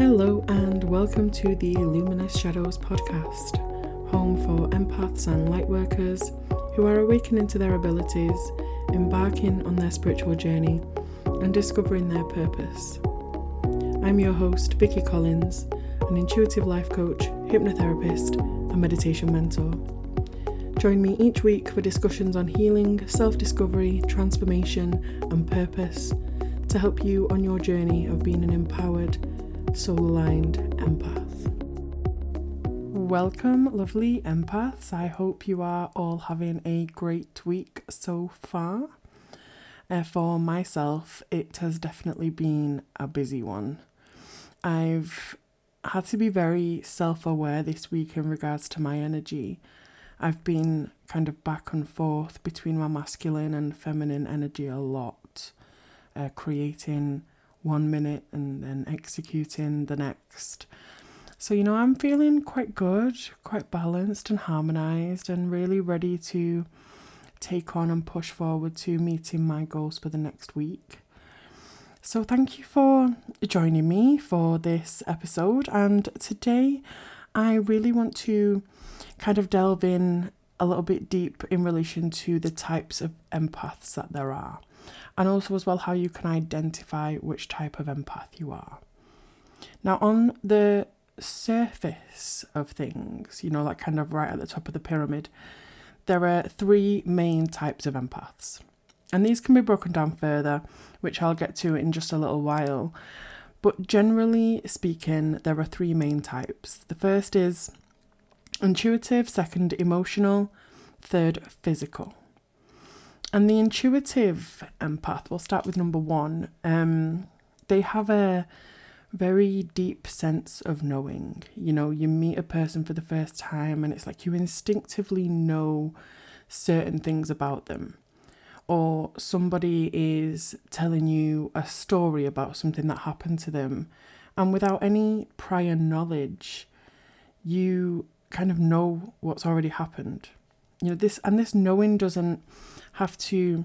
Hello, and welcome to the Luminous Shadows podcast, home for empaths and lightworkers who are awakening to their abilities, embarking on their spiritual journey, and discovering their purpose. I'm your host, Vicky Collins, an intuitive life coach, hypnotherapist, and meditation mentor. Join me each week for discussions on healing, self discovery, transformation, and purpose to help you on your journey of being an empowered, soul aligned empath. Welcome, lovely empaths. I hope you are all having a great week so far. Uh, for myself, it has definitely been a busy one. I've had to be very self aware this week in regards to my energy. I've been kind of back and forth between my masculine and feminine energy a lot, uh, creating one minute and then executing the next. So, you know, I'm feeling quite good, quite balanced and harmonized, and really ready to take on and push forward to meeting my goals for the next week. So, thank you for joining me for this episode. And today, I really want to kind of delve in a little bit deep in relation to the types of empaths that there are, and also as well how you can identify which type of empath you are. Now, on the surface of things, you know, like kind of right at the top of the pyramid, there are three main types of empaths. And these can be broken down further, which I'll get to in just a little while. But generally speaking, there are three main types. The first is intuitive, second, emotional, third, physical. And the intuitive empath, we'll start with number one. Um, they have a very deep sense of knowing. You know, you meet a person for the first time and it's like you instinctively know certain things about them or somebody is telling you a story about something that happened to them, and without any prior knowledge, you kind of know what's already happened. You know, this and this knowing doesn't have to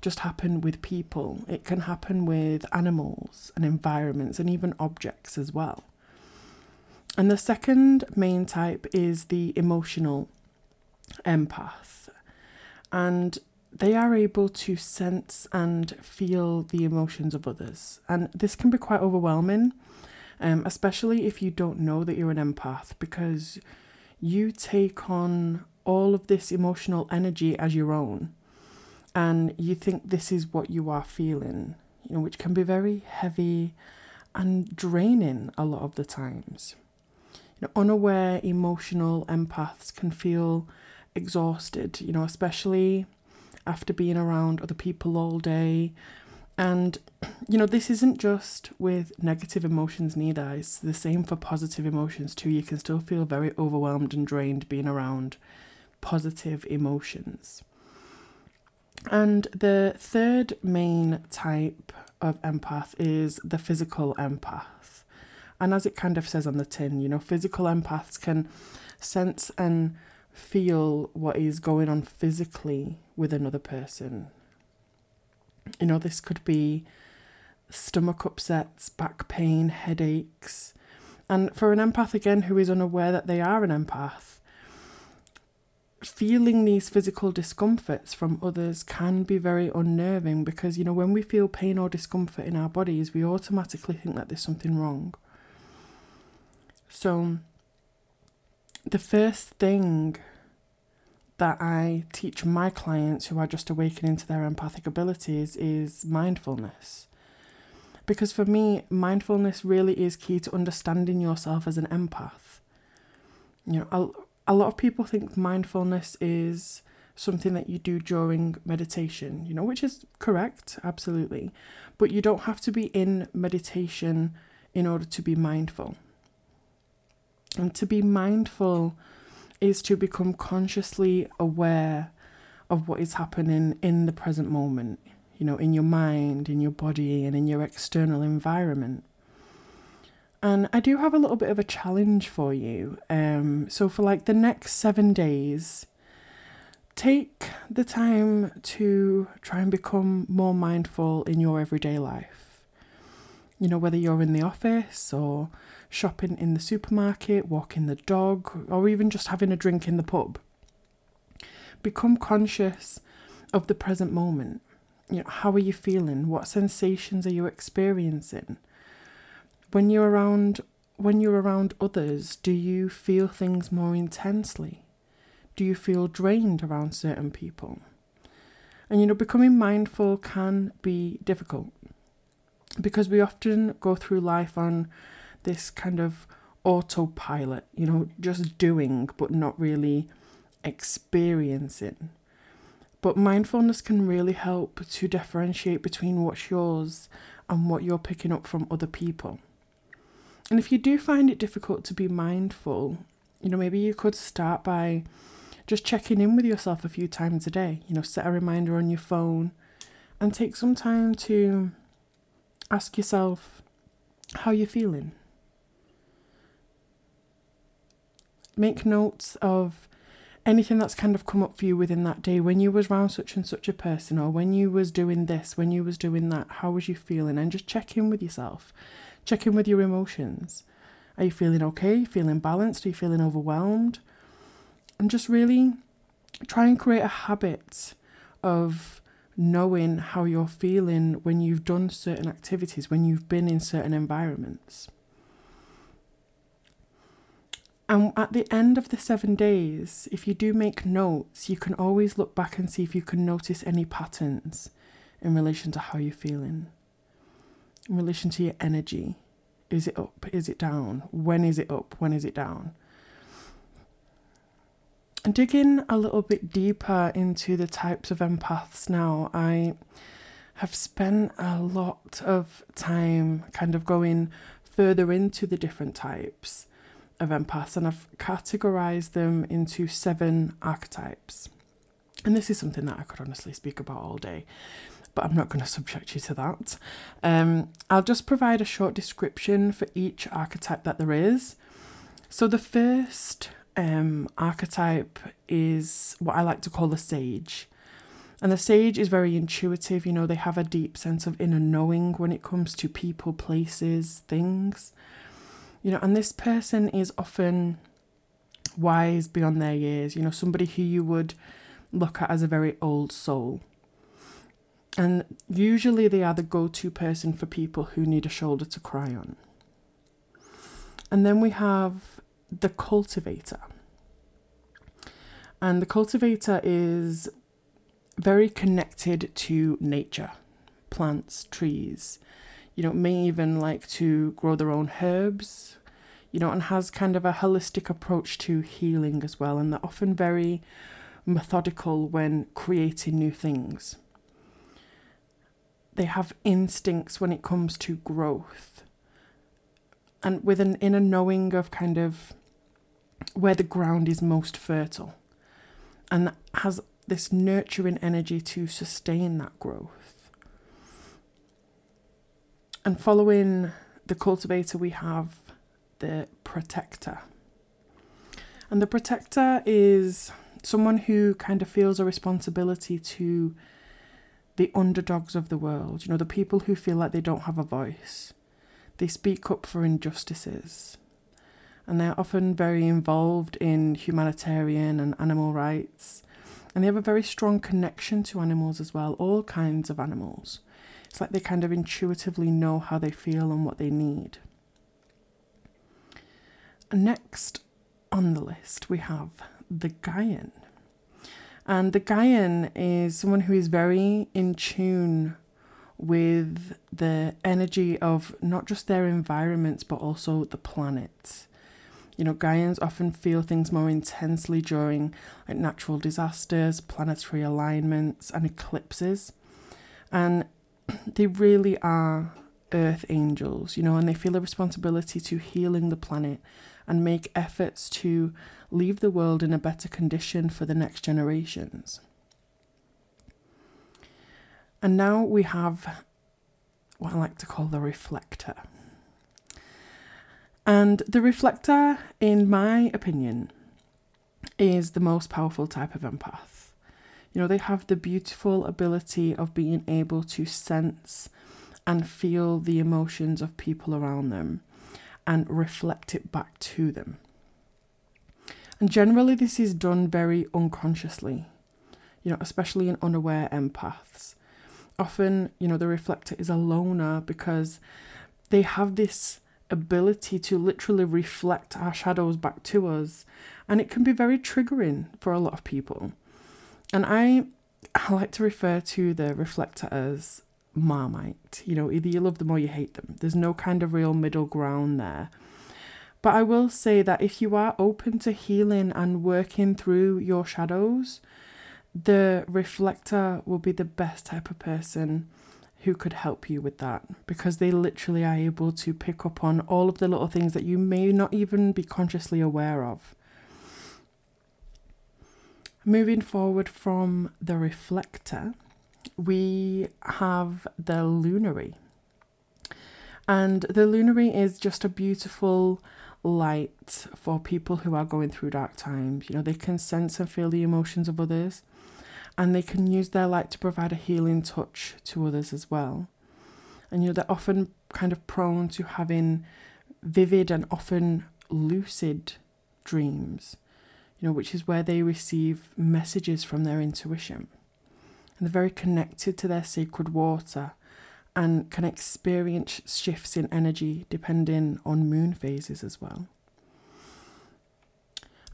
just happen with people, it can happen with animals and environments and even objects as well. And the second main type is the emotional empath. And they are able to sense and feel the emotions of others. And this can be quite overwhelming, um, especially if you don't know that you're an empath, because you take on all of this emotional energy as your own. And you think this is what you are feeling, you know, which can be very heavy and draining a lot of the times. You know, unaware emotional empaths can feel exhausted, you know, especially after being around other people all day. And, you know, this isn't just with negative emotions neither, it's the same for positive emotions too. You can still feel very overwhelmed and drained being around positive emotions. And the third main type of empath is the physical empath. And as it kind of says on the tin, you know, physical empaths can sense and feel what is going on physically with another person. You know, this could be stomach upsets, back pain, headaches. And for an empath, again, who is unaware that they are an empath, feeling these physical discomforts from others can be very unnerving because, you know, when we feel pain or discomfort in our bodies, we automatically think that there's something wrong. So, the first thing that I teach my clients who are just awakening to their empathic abilities is mindfulness. Because for me, mindfulness really is key to understanding yourself as an empath. You know, a, a lot of people think mindfulness is something that you do during meditation, you know, which is correct, absolutely. But you don't have to be in meditation in order to be mindful. And to be mindful is to become consciously aware of what is happening in the present moment, you know, in your mind, in your body, and in your external environment. And I do have a little bit of a challenge for you. Um, so, for like the next seven days, take the time to try and become more mindful in your everyday life. You know, whether you're in the office or shopping in the supermarket, walking the dog, or even just having a drink in the pub. Become conscious of the present moment. You know, how are you feeling? What sensations are you experiencing? When you're around when you're around others, do you feel things more intensely? Do you feel drained around certain people? And you know, becoming mindful can be difficult because we often go through life on this kind of autopilot, you know, just doing but not really experiencing. But mindfulness can really help to differentiate between what's yours and what you're picking up from other people. And if you do find it difficult to be mindful, you know, maybe you could start by just checking in with yourself a few times a day. You know, set a reminder on your phone and take some time to ask yourself how you're feeling. Make notes of anything that's kind of come up for you within that day when you was around such and such a person or when you was doing this when you was doing that how was you feeling and just check in with yourself check in with your emotions. Are you feeling okay? Feeling balanced? Are you feeling overwhelmed? And just really try and create a habit of knowing how you're feeling when you've done certain activities when you've been in certain environments. And at the end of the seven days, if you do make notes, you can always look back and see if you can notice any patterns in relation to how you're feeling, in relation to your energy. Is it up? Is it down? When is it up? When is it down? And digging a little bit deeper into the types of empaths now, I have spent a lot of time kind of going further into the different types of empaths, and I've categorized them into seven archetypes. And this is something that I could honestly speak about all day, but I'm not going to subject you to that. Um, I'll just provide a short description for each archetype that there is. So, the first um, archetype is what I like to call the sage. And the sage is very intuitive, you know, they have a deep sense of inner knowing when it comes to people, places, things. You know, and this person is often wise beyond their years, you know, somebody who you would look at as a very old soul. And usually they are the go to person for people who need a shoulder to cry on. And then we have the cultivator. And the cultivator is very connected to nature, plants, trees, you know, may even like to grow their own herbs, you know, and has kind of a holistic approach to healing as well. And they're often very methodical when creating new things. They have instincts when it comes to growth and with an inner knowing of kind of where the ground is most fertile and has this nurturing energy to sustain that growth. And following the cultivator, we have the protector. And the protector is someone who kind of feels a responsibility to the underdogs of the world, you know, the people who feel like they don't have a voice. They speak up for injustices. And they're often very involved in humanitarian and animal rights. And they have a very strong connection to animals as well, all kinds of animals. It's like they kind of intuitively know how they feel and what they need. Next on the list, we have the Gaian. And the Gaian is someone who is very in tune with the energy of not just their environments but also the planet. You know, Gaians often feel things more intensely during like natural disasters, planetary alignments, and eclipses. And they really are earth angels, you know, and they feel a responsibility to healing the planet and make efforts to leave the world in a better condition for the next generations. And now we have what I like to call the reflector. And the reflector, in my opinion, is the most powerful type of empath. You know, they have the beautiful ability of being able to sense and feel the emotions of people around them and reflect it back to them. And generally, this is done very unconsciously, you know, especially in unaware empaths. Often, you know, the reflector is a loner because they have this ability to literally reflect our shadows back to us, and it can be very triggering for a lot of people. And I, I like to refer to the reflector as marmite. You know, either you love them or you hate them. There's no kind of real middle ground there. But I will say that if you are open to healing and working through your shadows, the reflector will be the best type of person who could help you with that because they literally are able to pick up on all of the little things that you may not even be consciously aware of. Moving forward from the reflector, we have the lunary. And the lunary is just a beautiful light for people who are going through dark times. You know, they can sense and feel the emotions of others, and they can use their light to provide a healing touch to others as well. And you know, they're often kind of prone to having vivid and often lucid dreams, you know, which is where they receive messages from their intuition and they're very connected to their sacred water and can experience shifts in energy depending on moon phases as well.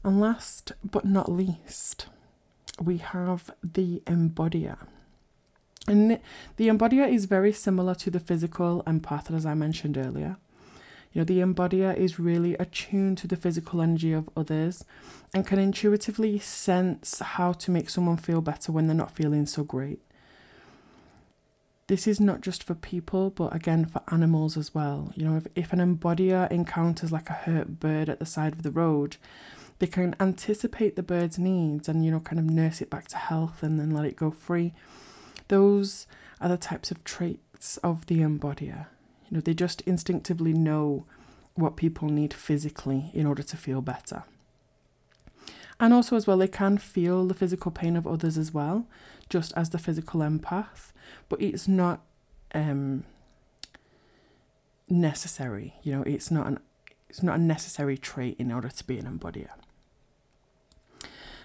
And last but not least, we have the embodier. And the embodier is very similar to the physical empath, as I mentioned earlier. You know, the embodier is really attuned to the physical energy of others and can intuitively sense how to make someone feel better when they're not feeling so great. This is not just for people, but again for animals as well. You know, if, if an embodier encounters like a hurt bird at the side of the road, they can anticipate the bird's needs and, you know, kind of nurse it back to health and then let it go free. Those are the types of traits of the embodier. You know, they just instinctively know what people need physically in order to feel better. And also, as well, they can feel the physical pain of others as well, just as the physical empath, but it's not um, necessary. You know, it's not an it's not a necessary trait in order to be an embodier.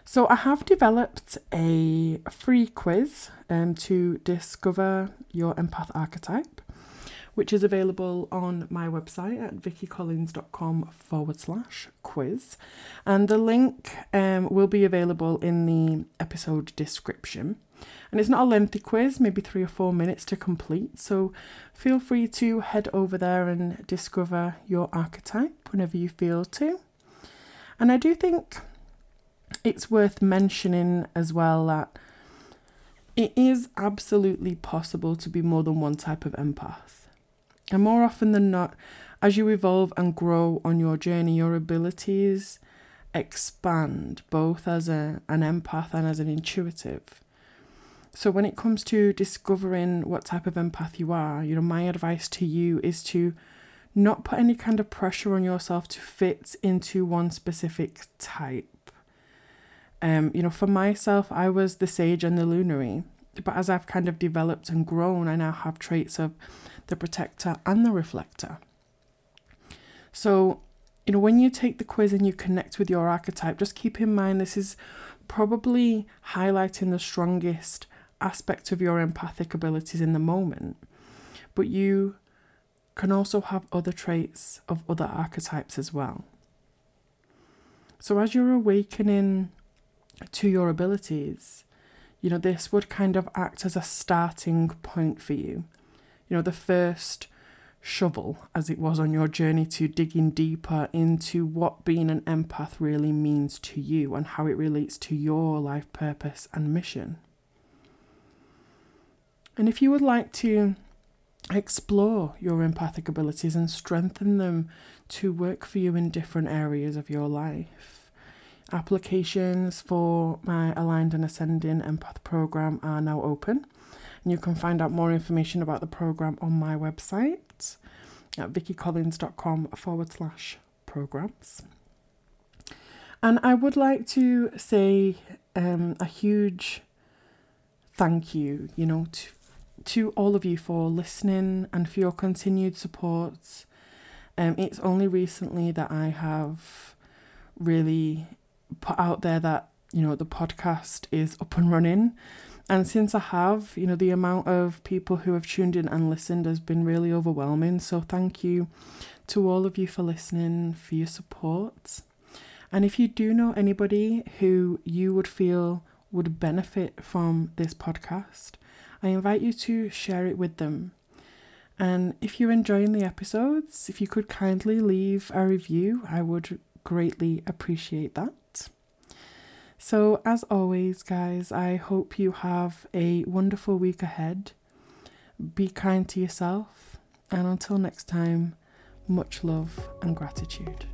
So I have developed a free quiz um, to discover your empath archetype which is available on my website at vickycollins.com forward slash quiz. And the link um, will be available in the episode description. And it's not a lengthy quiz, maybe three or four minutes to complete. So feel free to head over there and discover your archetype whenever you feel to. And I do think it's worth mentioning as well that it is absolutely possible to be more than one type of empath. And more often than not, as you evolve and grow on your journey, your abilities expand both as a, an empath and as an intuitive. So, when it comes to discovering what type of empath you are, you know, my advice to you is to not put any kind of pressure on yourself to fit into one specific type. Um, you know, for myself, I was the sage and the lunary, but as I've kind of developed and grown, I now have traits of the protector, and the reflector. So, you know, when you take the quiz and you connect with your archetype, just keep in mind this is probably highlighting the strongest aspect of your empathic abilities in the moment. But you can also have other traits of other archetypes as well. So, as you're awakening to your abilities, you know, this would kind of act as a starting point for you you know, the first shovel as it was on your journey to digging deeper into what being an empath really means to you and how it relates to your life purpose and mission. And if you would like to explore your empathic abilities and strengthen them to work for you in different areas of your life, applications for my Aligned and Ascending Empath program are now open. And you can find out more information about the program on my website at vickycollins.com forward slash programs. And I would like to say um, a huge thank you, you know, to, to all of you for listening and for your continued support. Um, it's only recently that I have really put out there that you know the podcast is up and running. And since i have you know the amount of people who have tuned in and listened has been really overwhelming. So thank you to all of you for listening for your support. And if you do know anybody who you would feel would benefit from this podcast i invite you to share it with them. And if you're enjoying the episodes if you could kindly leave a review i would greatly appreciate that so, as always, guys, I hope you have a wonderful week ahead. Be kind to yourself, and until next time, much love and gratitude.